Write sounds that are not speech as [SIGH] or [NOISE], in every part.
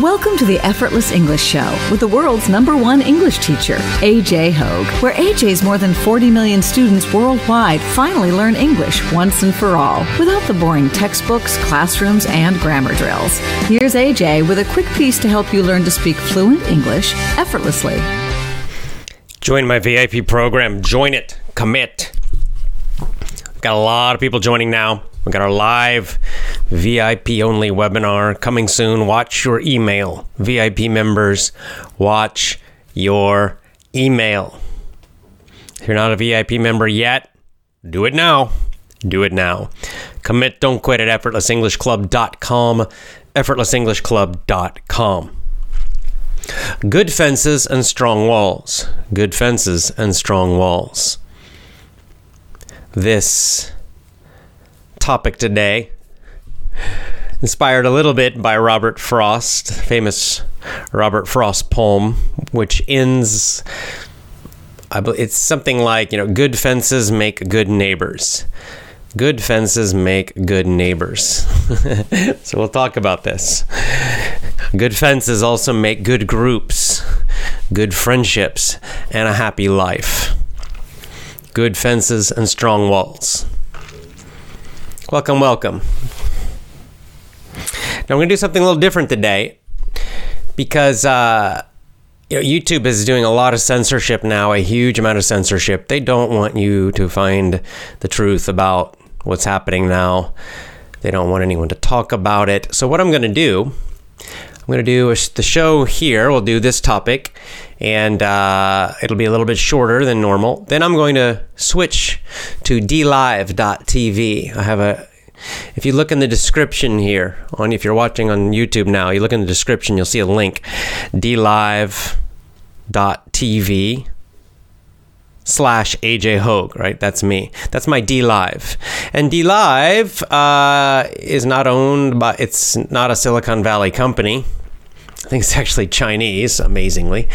Welcome to the Effortless English Show with the world's number one English teacher, AJ Hoge, where AJ's more than 40 million students worldwide finally learn English once and for all without the boring textbooks, classrooms, and grammar drills. Here's AJ with a quick piece to help you learn to speak fluent English effortlessly. Join my VIP program. Join it. Commit. Got a lot of people joining now. We got our live VIP only webinar coming soon. Watch your email. VIP members, watch your email. If you're not a VIP member yet, do it now. Do it now. Commit, don't quit at effortlessenglishclub.com. Effortlessenglishclub.com. Good fences and strong walls. Good fences and strong walls. This topic today inspired a little bit by Robert Frost, famous Robert Frost poem, which ends. It's something like, you know, good fences make good neighbors. Good fences make good neighbors. [LAUGHS] so we'll talk about this. Good fences also make good groups, good friendships, and a happy life. Good fences and strong walls. Welcome, welcome. Now, I'm going to do something a little different today because uh, you know, YouTube is doing a lot of censorship now, a huge amount of censorship. They don't want you to find the truth about what's happening now. They don't want anyone to talk about it. So, what I'm going to do, I'm going to do the show here. We'll do this topic, and uh, it'll be a little bit shorter than normal. Then I'm going to switch to dlive.tv. I have a if you look in the description here, on if you're watching on YouTube now, you look in the description, you'll see a link, dlive.tv slash AJ Hoge, right? That's me. That's my DLive. And DLive uh, is not owned by, it's not a Silicon Valley company. I think it's actually Chinese, amazingly,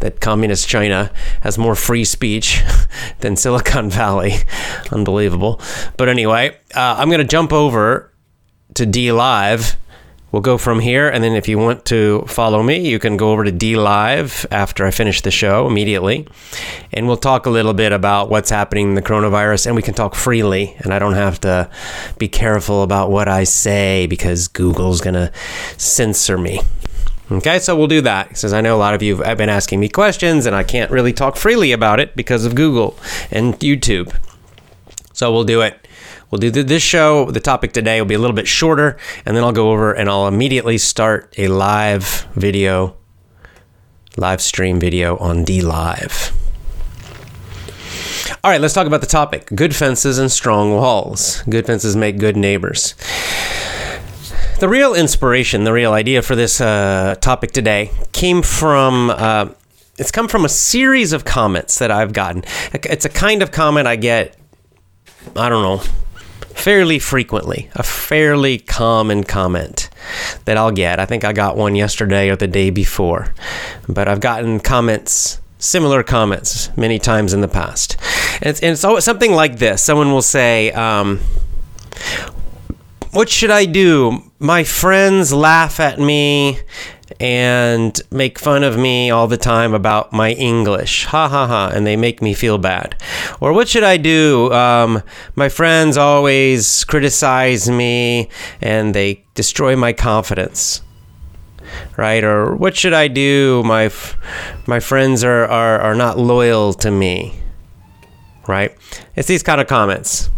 that communist China has more free speech [LAUGHS] than Silicon Valley. Unbelievable. But anyway, uh, I'm going to jump over to DLive. We'll go from here, and then if you want to follow me, you can go over to D Live after I finish the show immediately, and we'll talk a little bit about what's happening in the coronavirus, and we can talk freely, and I don't have to be careful about what I say because Google's gonna censor me. Okay, so we'll do that. Says, I know a lot of you have been asking me questions and I can't really talk freely about it because of Google and YouTube. So we'll do it. We'll do this show. The topic today will be a little bit shorter, and then I'll go over and I'll immediately start a live video, live stream video on D Live. All right, let's talk about the topic good fences and strong walls. Good fences make good neighbors. The real inspiration, the real idea for this uh, topic today came from. Uh, it's come from a series of comments that I've gotten. It's a kind of comment I get, I don't know, fairly frequently, a fairly common comment that I'll get. I think I got one yesterday or the day before, but I've gotten comments, similar comments, many times in the past. And it's, and it's always something like this someone will say, um, what should I do? My friends laugh at me and make fun of me all the time about my English. Ha ha ha. And they make me feel bad. Or what should I do? Um, my friends always criticize me and they destroy my confidence. Right? Or what should I do? My, my friends are, are, are not loyal to me. Right? It's these kind of comments.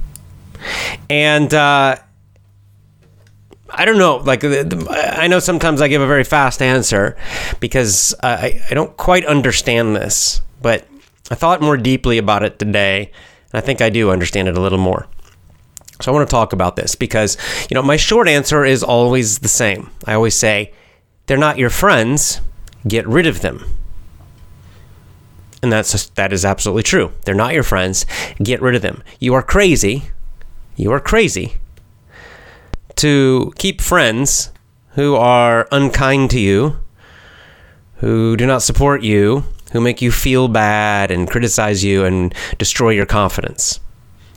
And, uh, I don't know. Like, I know sometimes I give a very fast answer because I, I don't quite understand this, but I thought more deeply about it today, and I think I do understand it a little more. So I want to talk about this because, you know, my short answer is always the same. I always say, they're not your friends, get rid of them. And that's just, that is absolutely true. They're not your friends, get rid of them. You are crazy. You are crazy to keep friends who are unkind to you, who do not support you, who make you feel bad and criticize you and destroy your confidence.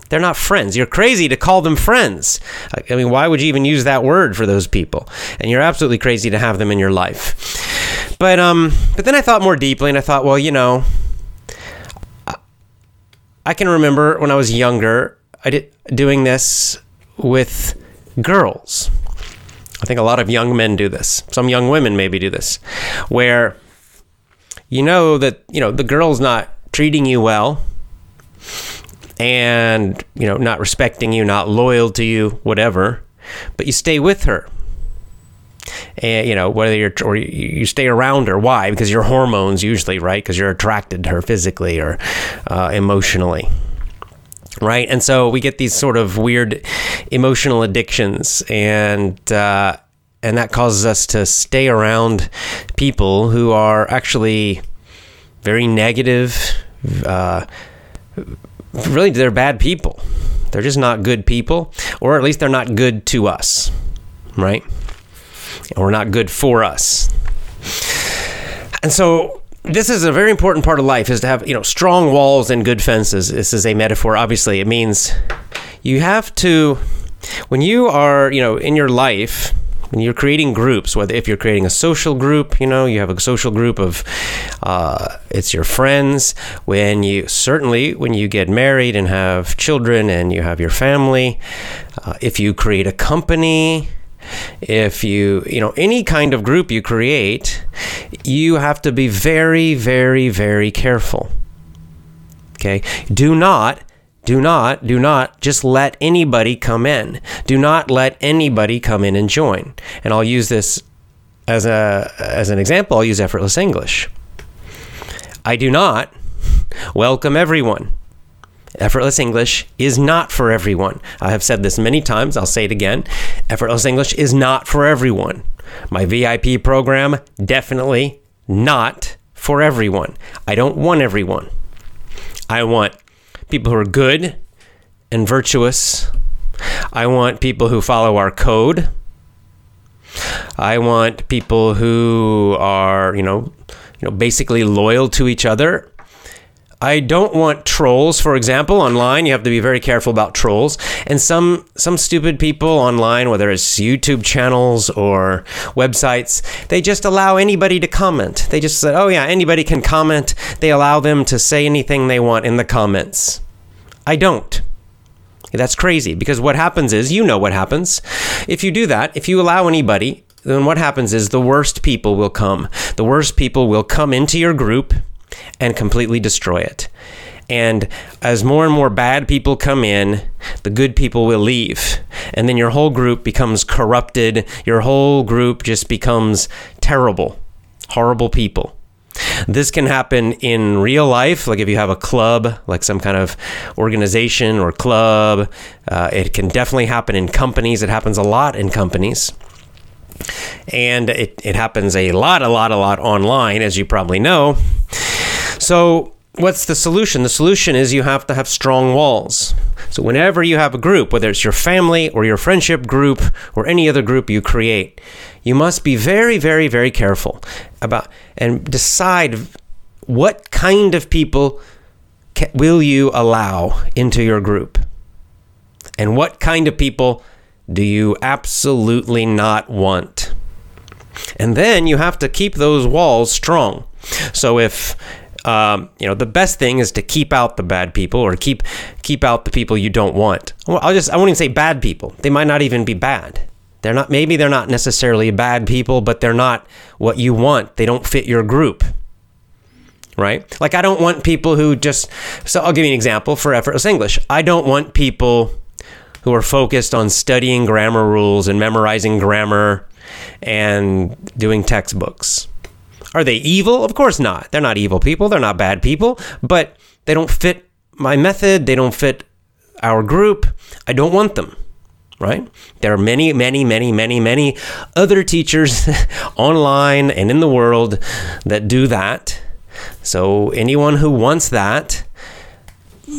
They're not friends. You're crazy to call them friends. I mean, why would you even use that word for those people? And you're absolutely crazy to have them in your life. But um, but then I thought more deeply, and I thought, well, you know, I can remember when I was younger, I did doing this with girls. I think a lot of young men do this. Some young women maybe do this, where you know that you know the girl's not treating you well and you know not respecting you not loyal to you whatever but you stay with her and you know whether you're or you stay around her why because your hormones usually right because you're attracted to her physically or uh, emotionally right? And so we get these sort of weird emotional addictions and uh, and that causes us to stay around people who are actually very negative uh, really they're bad people. They're just not good people or at least they're not good to us right? Or not good for us. And so this is a very important part of life is to have you know strong walls and good fences this is a metaphor obviously it means you have to when you are you know in your life when you're creating groups, whether if you're creating a social group, you know, you have a social group of uh, it's your friends. When you certainly when you get married and have children and you have your family, uh, if you create a company, if you you know any kind of group you create, you have to be very very very careful. Okay, do not do not, do not just let anybody come in. Do not let anybody come in and join. And I'll use this as a as an example. I'll use effortless English. I do not welcome everyone. Effortless English is not for everyone. I have said this many times. I'll say it again. Effortless English is not for everyone. My VIP program definitely not for everyone. I don't want everyone. I want people who are good and virtuous. I want people who follow our code. I want people who are, you know, you know, basically loyal to each other. I don't want trolls, for example, online. You have to be very careful about trolls. And some some stupid people online, whether it's YouTube channels or websites, they just allow anybody to comment. They just say, "Oh yeah, anybody can comment." They allow them to say anything they want in the comments. I don't. That's crazy because what happens is, you know what happens. If you do that, if you allow anybody, then what happens is the worst people will come. The worst people will come into your group and completely destroy it. And as more and more bad people come in, the good people will leave. And then your whole group becomes corrupted. Your whole group just becomes terrible, horrible people. This can happen in real life, like if you have a club, like some kind of organization or club. Uh, it can definitely happen in companies. It happens a lot in companies. And it, it happens a lot, a lot, a lot online, as you probably know. So, what's the solution? The solution is you have to have strong walls. So, whenever you have a group, whether it's your family or your friendship group or any other group you create, you must be very, very, very careful about and decide what kind of people will you allow into your group and what kind of people do you absolutely not want. And then you have to keep those walls strong. So if um, you know the best thing is to keep out the bad people or keep keep out the people you don't want. I'll just i won't even say bad people. They might not even be bad. They're not maybe they're not necessarily bad people but they're not what you want. They don't fit your group. Right? Like i don't want people who just so i'll give you an example for effortless english. I don't want people who are focused on studying grammar rules and memorizing grammar and doing textbooks are they evil? Of course not. They're not evil people. They're not bad people, but they don't fit my method. They don't fit our group. I don't want them, right? There are many, many, many, many, many other teachers [LAUGHS] online and in the world that do that. So anyone who wants that,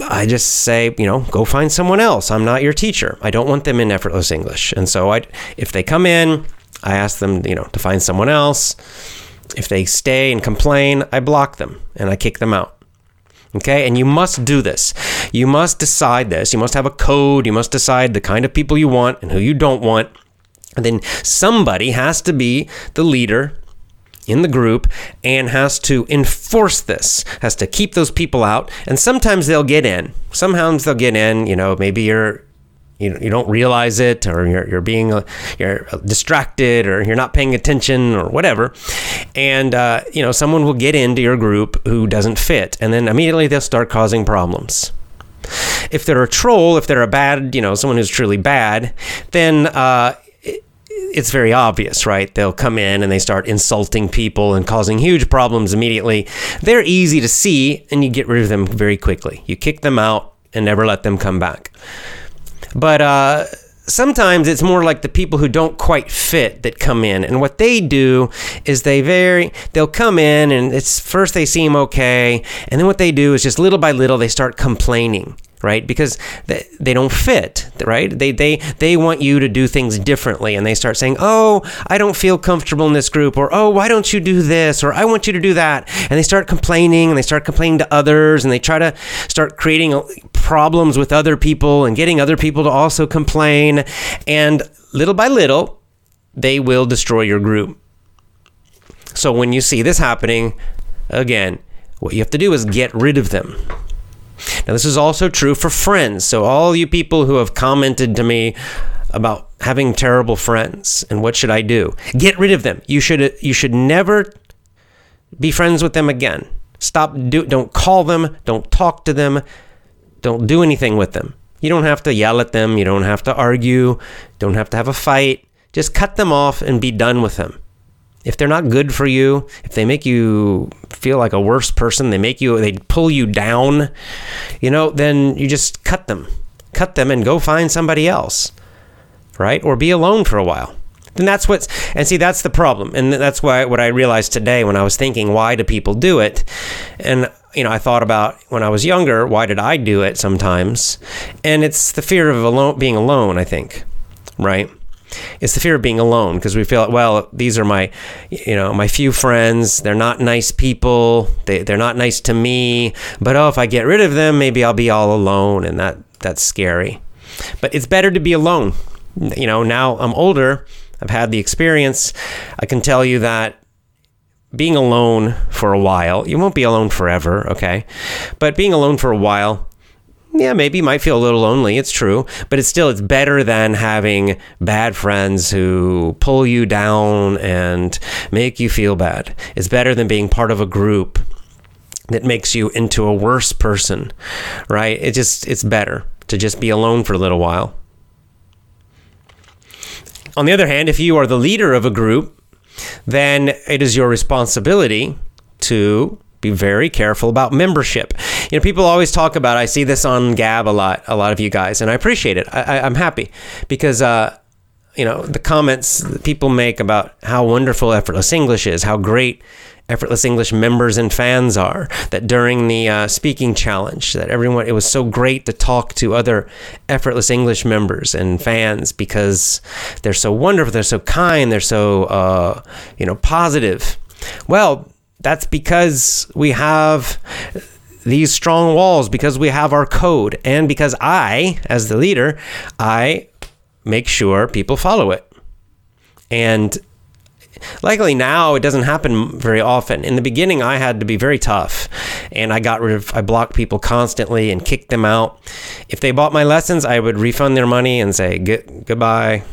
I just say, you know, go find someone else. I'm not your teacher. I don't want them in effortless English. And so I if they come in, I ask them, you know, to find someone else if they stay and complain, I block them and I kick them out. Okay, and you must do this. You must decide this. You must have a code. You must decide the kind of people you want and who you don't want. And then somebody has to be the leader in the group and has to enforce this, has to keep those people out. And sometimes they'll get in. Sometimes they'll get in. You know, maybe you're you, you don't realize it or you're, you're being uh, you're distracted or you're not paying attention or whatever and uh, you know someone will get into your group who doesn't fit and then immediately they'll start causing problems if they're a troll if they're a bad you know someone who's truly bad then uh, it's very obvious, right? They'll come in and they start insulting people and causing huge problems immediately. They're easy to see, and you get rid of them very quickly. You kick them out and never let them come back. But uh, sometimes it's more like the people who don't quite fit that come in. And what they do is they very they'll come in and it's first they seem okay. And then what they do is just little by little they start complaining right? Because they, they don't fit, right? They, they, they want you to do things differently and they start saying, oh, I don't feel comfortable in this group, or oh, why don't you do this, or I want you to do that. And they start complaining and they start complaining to others and they try to start creating uh, problems with other people and getting other people to also complain. And little by little, they will destroy your group. So when you see this happening, again, what you have to do is get rid of them. Now, this is also true for friends. So, all you people who have commented to me about having terrible friends and what should I do? Get rid of them. You should you should never be friends with them again. Stop do don't call them, don't talk to them, don't do anything with them. You don't have to yell at them, you don't have to argue, don't have to have a fight. Just cut them off and be done with them if they're not good for you, if they make you feel like a worse person, they make you, they pull you down, you know, then you just cut them. Cut them and go find somebody else, right? Or be alone for a while. And that's what's, and see, that's the problem. And that's why what I realized today when I was thinking, why do people do it? And, you know, I thought about when I was younger, why did I do it sometimes? And it's the fear of alone, being alone, I think, right? It's the fear of being alone because we feel well these are my you know my few friends. They're not nice people. They, they're not nice to me. But oh if i get rid of them maybe i'll be all alone and that that's scary. But it's better to be alone. You know now i'm older. I've had the experience. I can tell you that being alone for a while you won't be alone forever okay? But being alone for a while yeah, maybe you might feel a little lonely. It's true, but it's still it's better than having bad friends who pull you down and make you feel bad. It's better than being part of a group that makes you into a worse person, right? It just it's better to just be alone for a little while. On the other hand, if you are the leader of a group, then it is your responsibility to be very careful about membership. You know, people always talk about. I see this on Gab a lot. A lot of you guys, and I appreciate it. I, am happy because. Uh, you know the comments that people make about how wonderful effortless english is how great effortless english members and fans are that during the uh, speaking challenge that everyone it was so great to talk to other effortless english members and fans because they're so wonderful they're so kind they're so uh, you know positive well that's because we have these strong walls, because we have our code, and because I, as the leader, I make sure people follow it. And luckily now it doesn't happen very often. In the beginning, I had to be very tough, and I got rid of, I blocked people constantly and kicked them out. If they bought my lessons, I would refund their money and say goodbye.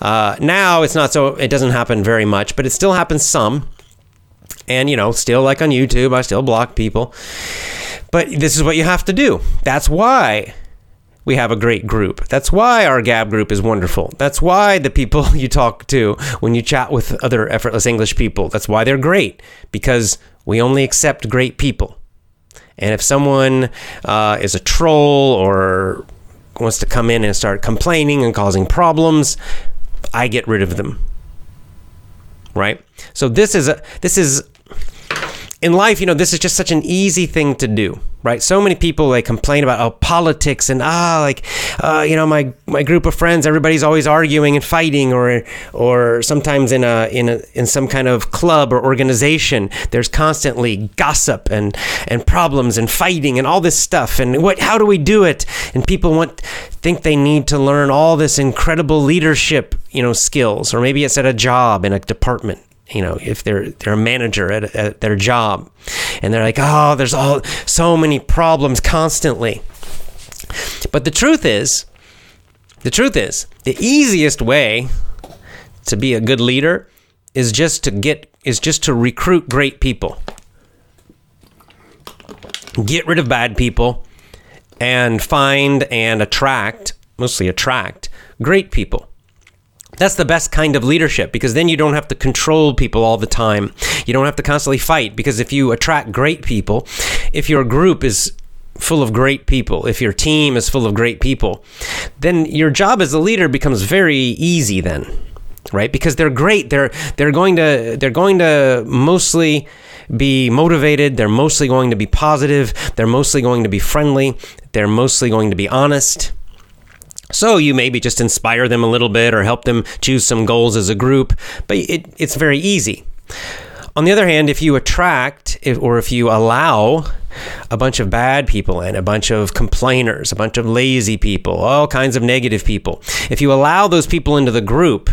Uh, now it's not so, it doesn't happen very much, but it still happens some. And, you know, still like on YouTube, I still block people. But this is what you have to do. That's why we have a great group. That's why our Gab group is wonderful. That's why the people [LAUGHS] you talk to when you chat with other effortless English people, that's why they're great because we only accept great people. And if someone uh, is a troll or wants to come in and start complaining and causing problems, I get rid of them. Right? So this is a this is in life, you know, this is just such an easy thing to do, right? So many people they complain about oh politics and ah like uh, you know my my group of friends everybody's always arguing and fighting or or sometimes in a in a in some kind of club or organization there's constantly gossip and and problems and fighting and all this stuff. And what how do we do it? And people want think they need to learn all this incredible leadership you know skills or maybe it's at a job in a department you know if they're they're a manager at, at their job and they're like oh there's all so many problems constantly. But the truth is the truth is the easiest way to be a good leader is just to get is just to recruit great people. Get rid of bad people and find and attract mostly attract great people that's the best kind of leadership because then you don't have to control people all the time. You don't have to constantly fight because if you attract great people, if your group is full of great people, if your team is full of great people, then your job as a leader becomes very easy then. Right? Because they're great. They're they're going to they're going to mostly be motivated, they're mostly going to be positive, they're mostly going to be friendly, they're mostly going to be honest so you maybe just inspire them a little bit or help them choose some goals as a group, but it, it's very easy. On the other hand, if you attract or if you allow a bunch of bad people and a bunch of complainers, a bunch of lazy people, all kinds of negative people, if you allow those people into the group,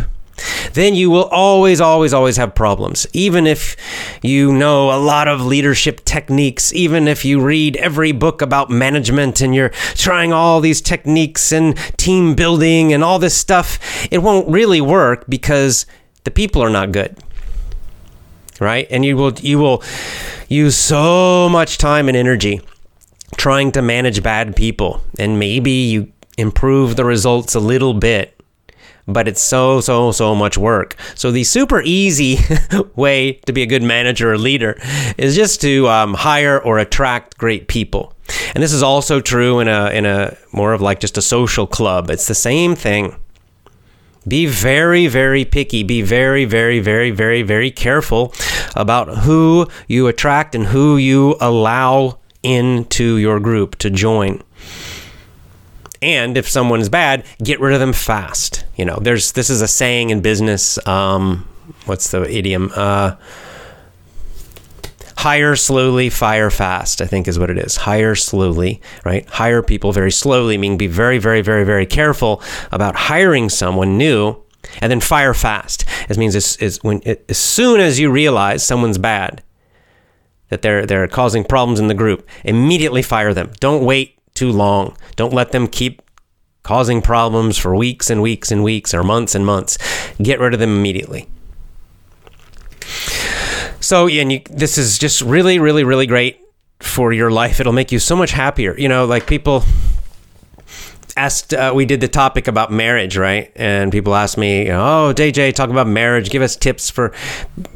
then you will always, always, always have problems. Even if you know a lot of leadership techniques, even if you read every book about management and you're trying all these techniques and team building and all this stuff, it won't really work because the people are not good. Right? And you will you will use so much time and energy trying to manage bad people and maybe you improve the results a little bit but it's so, so, so much work. So the super easy [LAUGHS] way to be a good manager or leader is just to um, hire or attract great people. And this is also true in a, in a more of like just a social club. It's the same thing. Be very, very picky. Be very, very, very, very, very careful about who you attract and who you allow into your group to join and if someone's bad, get rid of them fast. You know, there's this is a saying in business. Um, what's the idiom? Uh, hire slowly, fire fast. I think is what it is. Hire slowly, right? Hire people very slowly, meaning be very, very, very, very careful about hiring someone new, and then fire fast. It means it, as soon as you realize someone's bad, that they're they're causing problems in the group, immediately fire them. Don't wait too long. Don't let them keep causing problems for weeks and weeks and weeks or months and months. Get rid of them immediately. So, and you, this is just really, really, really great for your life. It'll make you so much happier. You know, like people asked, uh, we did the topic about marriage, right? And people asked me, oh, AJ, talk about marriage. Give us tips for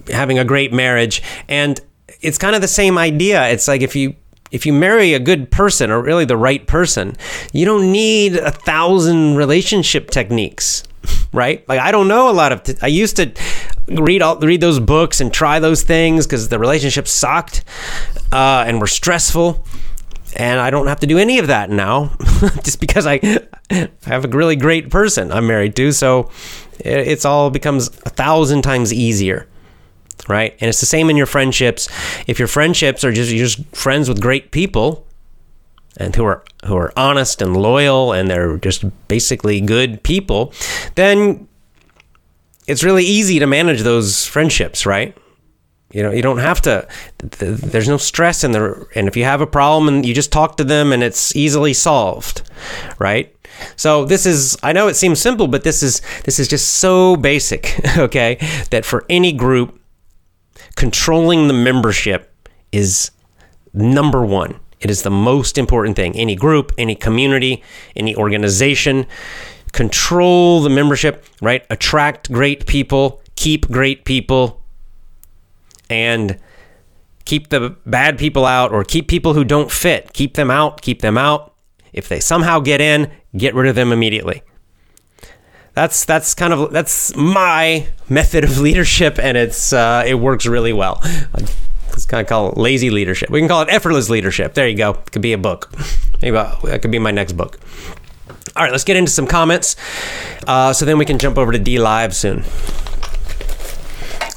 having a great marriage. And it's kind of the same idea. It's like if you if you marry a good person or really the right person, you don't need a thousand relationship techniques, right? Like I don't know a lot of. T- I used to read all read those books and try those things because the relationships sucked uh, and were stressful. And I don't have to do any of that now, [LAUGHS] just because I have a really great person I'm married to. So it's all becomes a thousand times easier right? And it's the same in your friendships. If your friendships are just you're just friends with great people and who are who are honest and loyal and they're just basically good people, then it's really easy to manage those friendships, right? You know, you don't have to. There's no stress in there, and if you have a problem, and you just talk to them, and it's easily solved, right? So this is. I know it seems simple, but this is this is just so basic. [LAUGHS] Okay, that for any group, controlling the membership is number one. It is the most important thing. Any group, any community, any organization, control the membership, right? Attract great people, keep great people, and keep the bad people out or keep people who don't fit. Keep them out, keep them out. If they somehow get in, get rid of them immediately that's that's kind of that's my method of leadership, and it's uh, it works really well. It's kind of called lazy leadership. We can call it effortless leadership. There you go. Could be a book. Maybe that could be my next book. All right, let's get into some comments. Uh, so then we can jump over to D Live soon.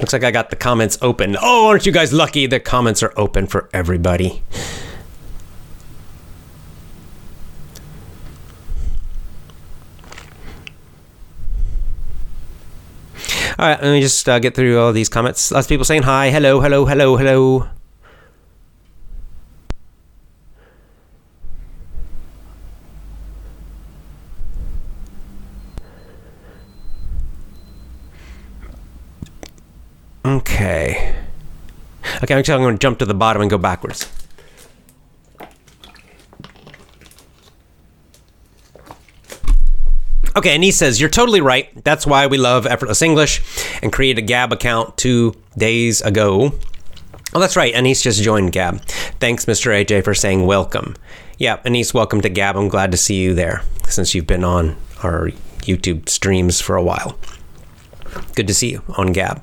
Looks like I got the comments open. Oh, aren't you guys lucky? The comments are open for everybody. All right, let me just uh, get through all these comments. Lots of people saying hi, hello, hello, hello, hello. Okay. Okay, I'm going to jump to the bottom and go backwards. Okay, and he says, You're totally right. That's why we love Effortless English and created a Gab account two days ago. Oh, that's right. Anise just joined Gab. Thanks, Mr. AJ, for saying welcome. Yeah, Anise, welcome to Gab. I'm glad to see you there since you've been on our YouTube streams for a while. Good to see you on Gab.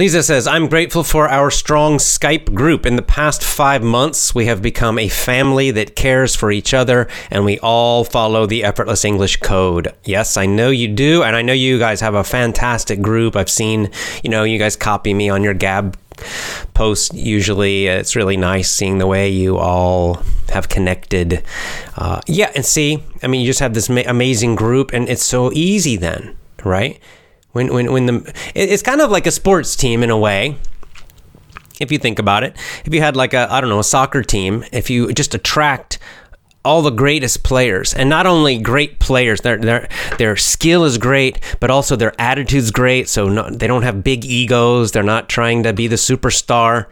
Lisa says, I'm grateful for our strong Skype group. In the past five months, we have become a family that cares for each other and we all follow the Effortless English Code. Yes, I know you do. And I know you guys have a fantastic group. I've seen, you know, you guys copy me on your Gab post usually. It's really nice seeing the way you all have connected. Uh, yeah, and see, I mean, you just have this ma- amazing group and it's so easy then, right? When when when the it's kind of like a sports team in a way. If you think about it, if you had like a I don't know a soccer team, if you just attract all the greatest players and not only great players their their their skill is great but also their attitude's great so no, they don't have big egos they're not trying to be the superstar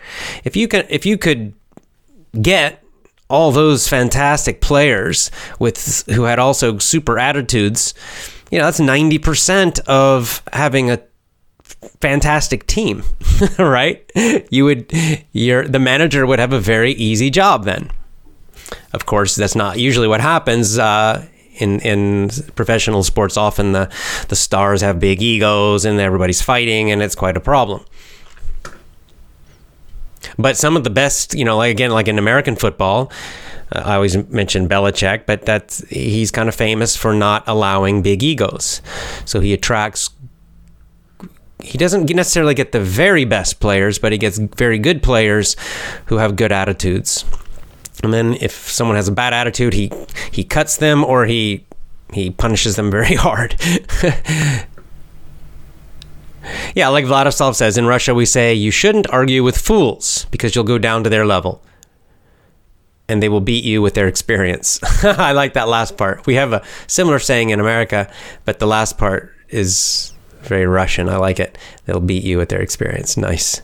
if you can if you could get all those fantastic players with who had also super attitudes you know, that's 90% of having a fantastic team, [LAUGHS] right? You would, your the manager would have a very easy job then. Of course, that's not usually what happens. Uh, in, in professional sports, often the, the stars have big egos and everybody's fighting, and it's quite a problem. But some of the best, you know, like again, like in American football, I always mention Belichick, but that's he's kind of famous for not allowing big egos. So he attracts. He doesn't necessarily get the very best players, but he gets very good players who have good attitudes. And then if someone has a bad attitude, he he cuts them or he he punishes them [LAUGHS] very hard. [LAUGHS] yeah, like Vladislav says, in Russia we say you shouldn't argue with fools because you'll go down to their level and they will beat you with their experience. [LAUGHS] I like that last part. We have a similar saying in America, but the last part is very Russian. I like it. They'll beat you with their experience. Nice.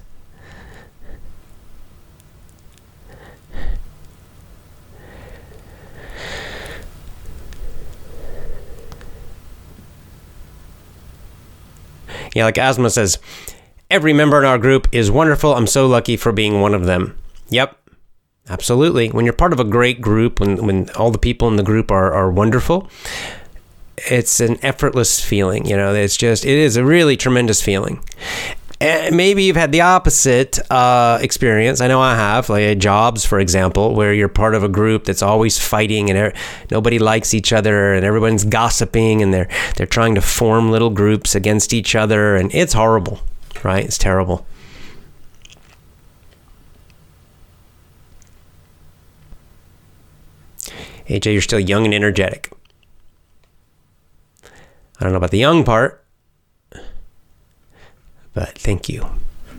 Yeah, like Asma says, every member in our group is wonderful. I'm so lucky for being one of them. Yep, Absolutely. When you're part of a great group, when, when all the people in the group are, are wonderful, it's an effortless feeling. You know, it's just, it is a really tremendous feeling. And maybe you've had the opposite uh, experience. I know I have, like jobs, for example, where you're part of a group that's always fighting and er- nobody likes each other and everyone's gossiping and they're they're trying to form little groups against each other and it's horrible, right? It's terrible. AJ, you're still young and energetic. I don't know about the young part, but thank you.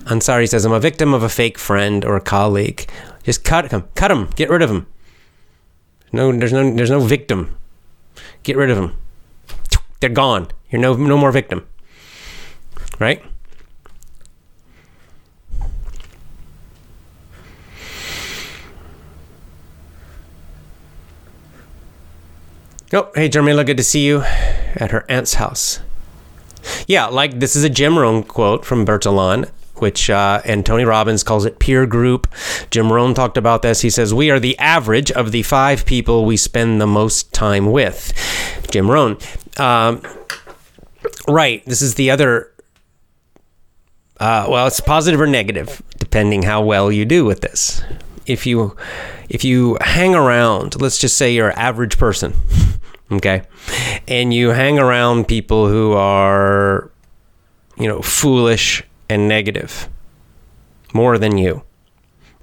Ansari says, I'm a victim of a fake friend or a colleague. Just cut him. Cut him. Get rid of him. No, there's no, there's no victim. Get rid of them. They're gone. You're no, no more victim. Right? Oh, hey, Jermila, good to see you at her aunt's house. Yeah, like this is a Jim Rohn quote from Bertalan, which uh, and Tony Robbins calls it peer group. Jim Rohn talked about this. He says we are the average of the five people we spend the most time with. Jim Rohn, um, right? This is the other Uh, well, it's positive or negative, depending how well you do with this. If you if you hang around, let's just say you're an average person, okay, and you hang around people who are, you know, foolish and negative more than you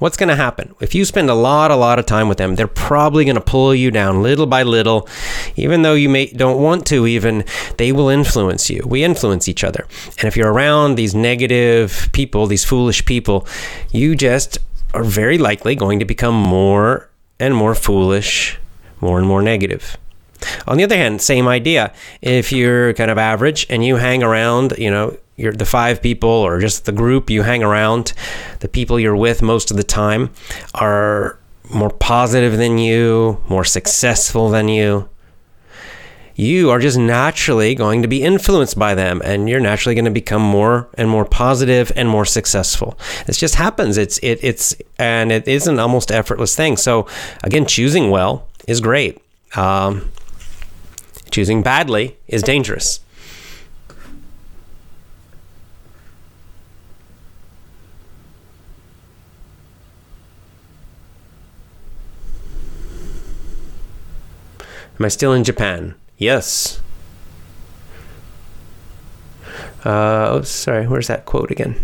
what's going to happen? If you spend a lot, a lot of time with them, they're probably going to pull you down little by little, even though you may don't want to. Even they will influence you. We influence each other, and if you're around these negative people, these foolish people, you just are very likely going to become more and more foolish, more and more negative. On the other hand, same idea. If you're kind of average and you hang around, you know, you're the five people or just the group you hang around, the people you're with most of the time are more positive than you, more successful than you. You are just naturally going to be influenced by them and you're naturally going to become more and more positive and more successful. This just happens. It's it it's and it is an almost effortless thing. So again, choosing well is great. Um, choosing badly is dangerous. Am I still in Japan? Yes. Uh, oh, sorry. Where's that quote again?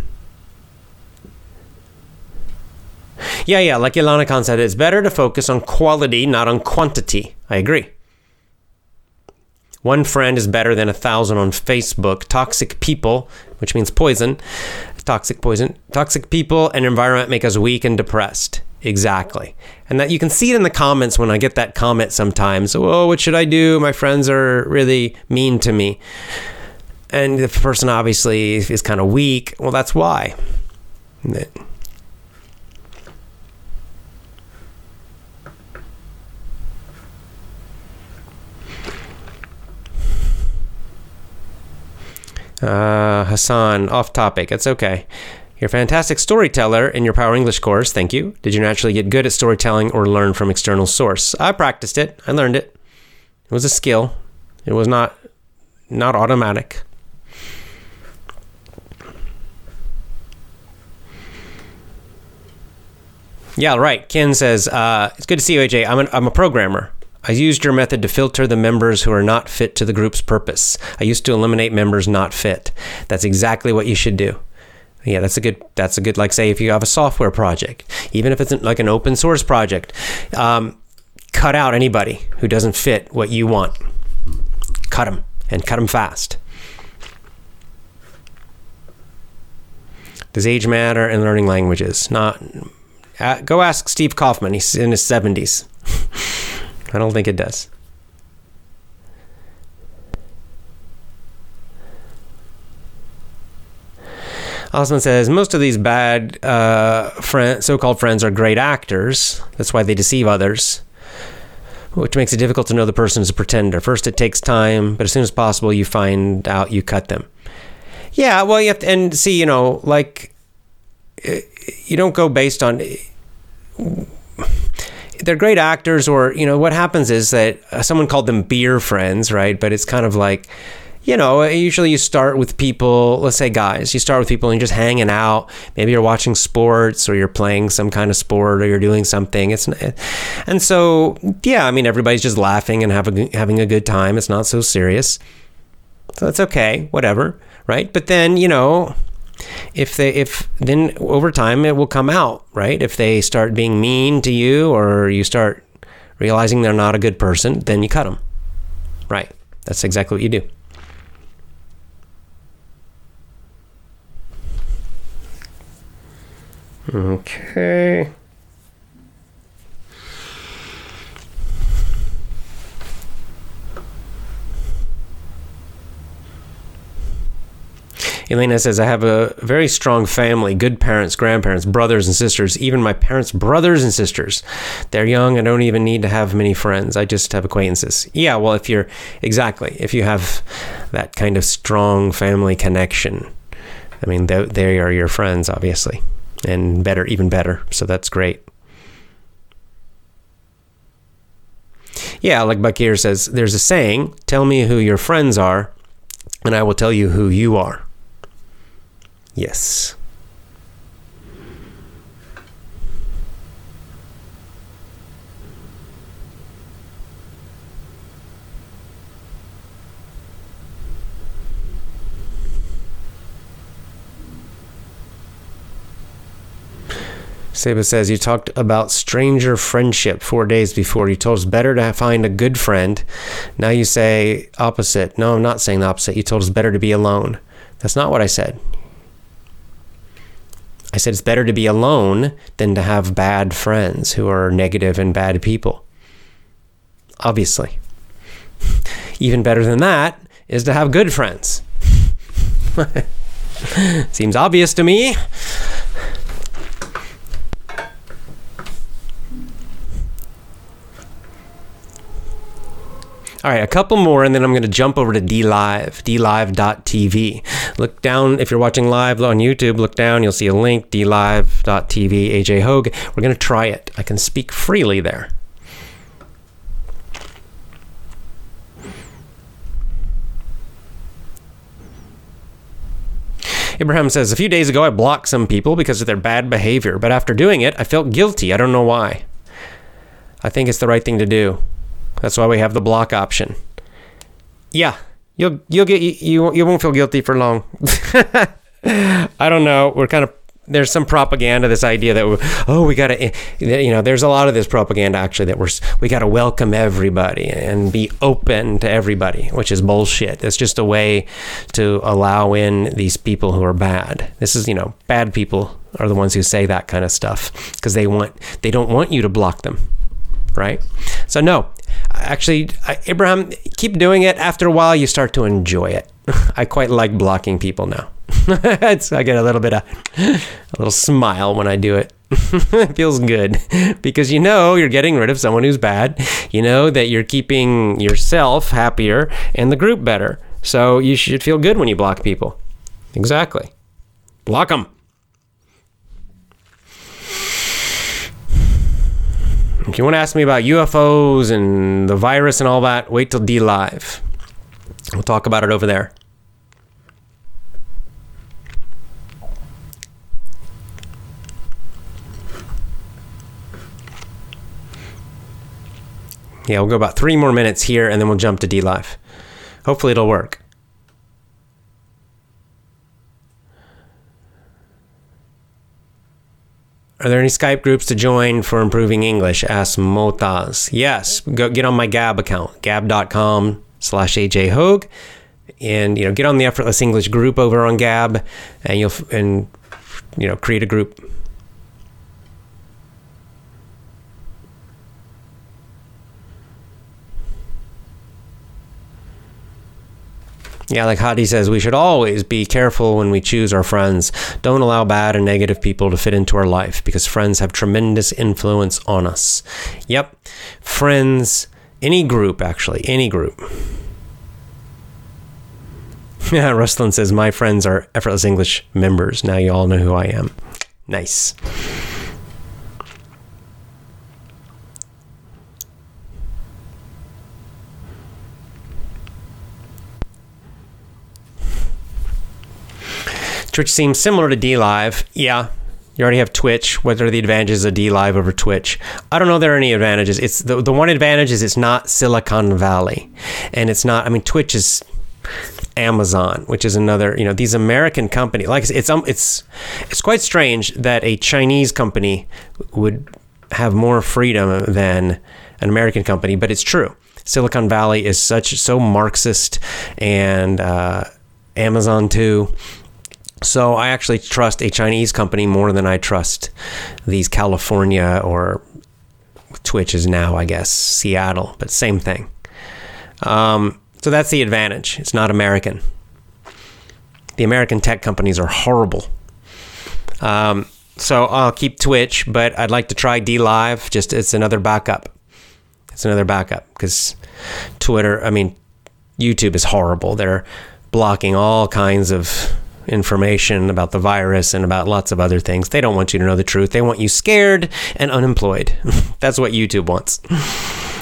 Yeah, yeah. Like Ilana Khan said, it's better to focus on quality, not on quantity. I agree. One friend is better than a thousand on Facebook. Toxic people, which means poison, toxic poison, toxic people and environment make us weak and depressed. Exactly. And that you can see it in the comments when I get that comment sometimes. Oh, what should I do? My friends are really mean to me. And the person obviously is kind of weak. Well, that's why. Uh, Hassan, off topic. It's okay. You're a fantastic storyteller in your Power English course. Thank you. Did you naturally get good at storytelling or learn from external source? I practiced it. I learned it. It was a skill. It was not not automatic. Yeah, right. Ken says, uh, it's good to see you, AJ. I'm, an, I'm a programmer. I used your method to filter the members who are not fit to the group's purpose. I used to eliminate members not fit. That's exactly what you should do. Yeah, that's a good. That's a good. Like, say, if you have a software project, even if it's like an open source project, um, cut out anybody who doesn't fit what you want. Cut them and cut them fast. Does age matter in learning languages? Not. Uh, go ask Steve Kaufmann. He's in his seventies. [LAUGHS] I don't think it does. Osman says most of these bad uh, friend, so-called friends are great actors. That's why they deceive others, which makes it difficult to know the person is a pretender. First, it takes time, but as soon as possible, you find out you cut them. Yeah, well, you have to, and see, you know, like you don't go based on. They're great actors, or you know, what happens is that uh, someone called them beer friends, right? But it's kind of like you know, usually you start with people, let's say guys, you start with people and you're just hanging out. Maybe you're watching sports or you're playing some kind of sport or you're doing something. It's and so yeah, I mean everybody's just laughing and having having a good time. It's not so serious. So that's okay, whatever, right? But then, you know, if they if then over time it will come out, right? If they start being mean to you or you start realizing they're not a good person, then you cut them. Right. That's exactly what you do. Okay. Elena says, I have a very strong family, good parents, grandparents, brothers and sisters, even my parents' brothers and sisters. They're young. I don't even need to have many friends. I just have acquaintances. Yeah, well, if you're exactly, if you have that kind of strong family connection, I mean, they, they are your friends, obviously and better, even better. So that's great. Yeah, like Bakir says, there's a saying tell me who your friends are, and I will tell you who you are. Yes. Seba says, You talked about stranger friendship four days before. You told us better to find a good friend. Now you say opposite. No, I'm not saying the opposite. You told us better to be alone. That's not what I said. I said it's better to be alone than to have bad friends who are negative and bad people. Obviously. [LAUGHS] Even better than that is to have good friends. [LAUGHS] Seems obvious to me. All right, a couple more, and then I'm going to jump over to DLive, dlive.tv. Look down, if you're watching live on YouTube, look down, you'll see a link, dlive.tv, AJ Hoge. We're going to try it. I can speak freely there. Abraham says, A few days ago, I blocked some people because of their bad behavior, but after doing it, I felt guilty. I don't know why. I think it's the right thing to do. That's why we have the block option. Yeah, you'll you'll get you you won't feel guilty for long. [LAUGHS] I don't know. We're kind of there's some propaganda this idea that we, oh we got to eh, you know there's a lot of this propaganda actually that we're we got to welcome everybody and be open to everybody which is bullshit it's just a way to allow in these people who are bad this is you know bad people are the ones who say that kind of stuff because they want they don't want you to block them right so no actually, Abraham, keep doing it. After a while, you start to enjoy it. [LAUGHS] I quite like blocking people now. [LAUGHS] I get a little bit of a little smile when I do it. [LAUGHS] it feels good because you know you're getting rid of someone who's bad. You know that you're keeping yourself happier and the group better. So you should feel good when you block people. Exactly. Block them. If you want to ask me about UFOs and the virus and all that, wait till D Live. We'll talk about it over there. Yeah, we'll go about three more minutes here and then we'll jump to D Live. Hopefully it'll work. Are there any Skype groups to join for improving English? Ask Motaz. Yes, go get on my Gab account, gab.com slash AJ Hoge. And, you know, get on the Effortless English group over on Gab and you'll, and, you know, create a group Yeah, like Hadi says, we should always be careful when we choose our friends. Don't allow bad and negative people to fit into our life because friends have tremendous influence on us. Yep, friends, any group actually, any group. [LAUGHS] Yeah, Rustlin says, my friends are Effortless English members. Now you all know who I am. Nice. Twitch seems similar to DLive. Yeah, you already have Twitch. What are the advantages of DLive over Twitch? I don't know there are any advantages. It's the, the one advantage is it's not Silicon Valley. And it's not, I mean, Twitch is Amazon, which is another, you know, these American company. Like it's um, it's it's quite strange that a Chinese company would have more freedom than an American company, but it's true. Silicon Valley is such so Marxist, and uh, Amazon too. So I actually trust a Chinese company more than I trust these California or Twitch is now, I guess, Seattle, but same thing. Um, so that's the advantage. It's not American. The American tech companies are horrible. Um, so I'll keep Twitch, but I'd like to try DLive. Just it's another backup. It's another backup because Twitter, I mean, YouTube is horrible. They're blocking all kinds of information about the virus and about lots of other things. They don't want you to know the truth. They want you scared and unemployed. [LAUGHS] That's what YouTube wants. [LAUGHS]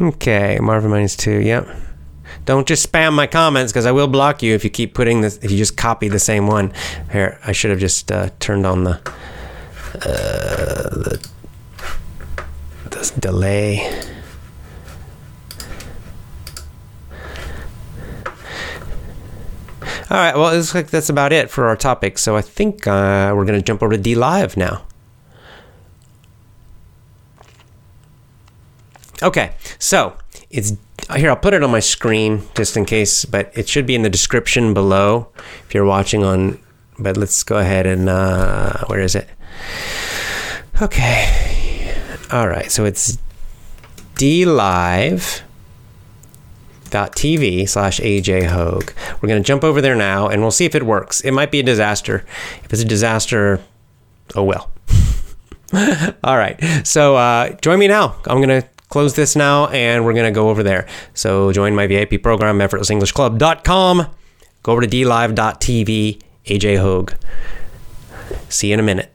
Okay, Marvin minus two. Yep. Don't just spam my comments because I will block you if you keep putting this. If you just copy the same one. Here, I should have just uh, turned on the uh, the this delay. All right. Well, it looks like that's about it for our topic. So I think uh, we're going to jump over to D Live now. Okay. So it's here. I'll put it on my screen just in case, but it should be in the description below if you're watching on. But let's go ahead and uh, where is it? Okay. All right. So it's dlive.tv slash AJ Hoge. We're going to jump over there now and we'll see if it works. It might be a disaster. If it's a disaster, oh well. [LAUGHS] All right. So uh, join me now. I'm going to close this now and we're going to go over there. So join my VIP program, effortlessenglishclub.com. Go over to dlive.tv, AJ Hoge. See you in a minute.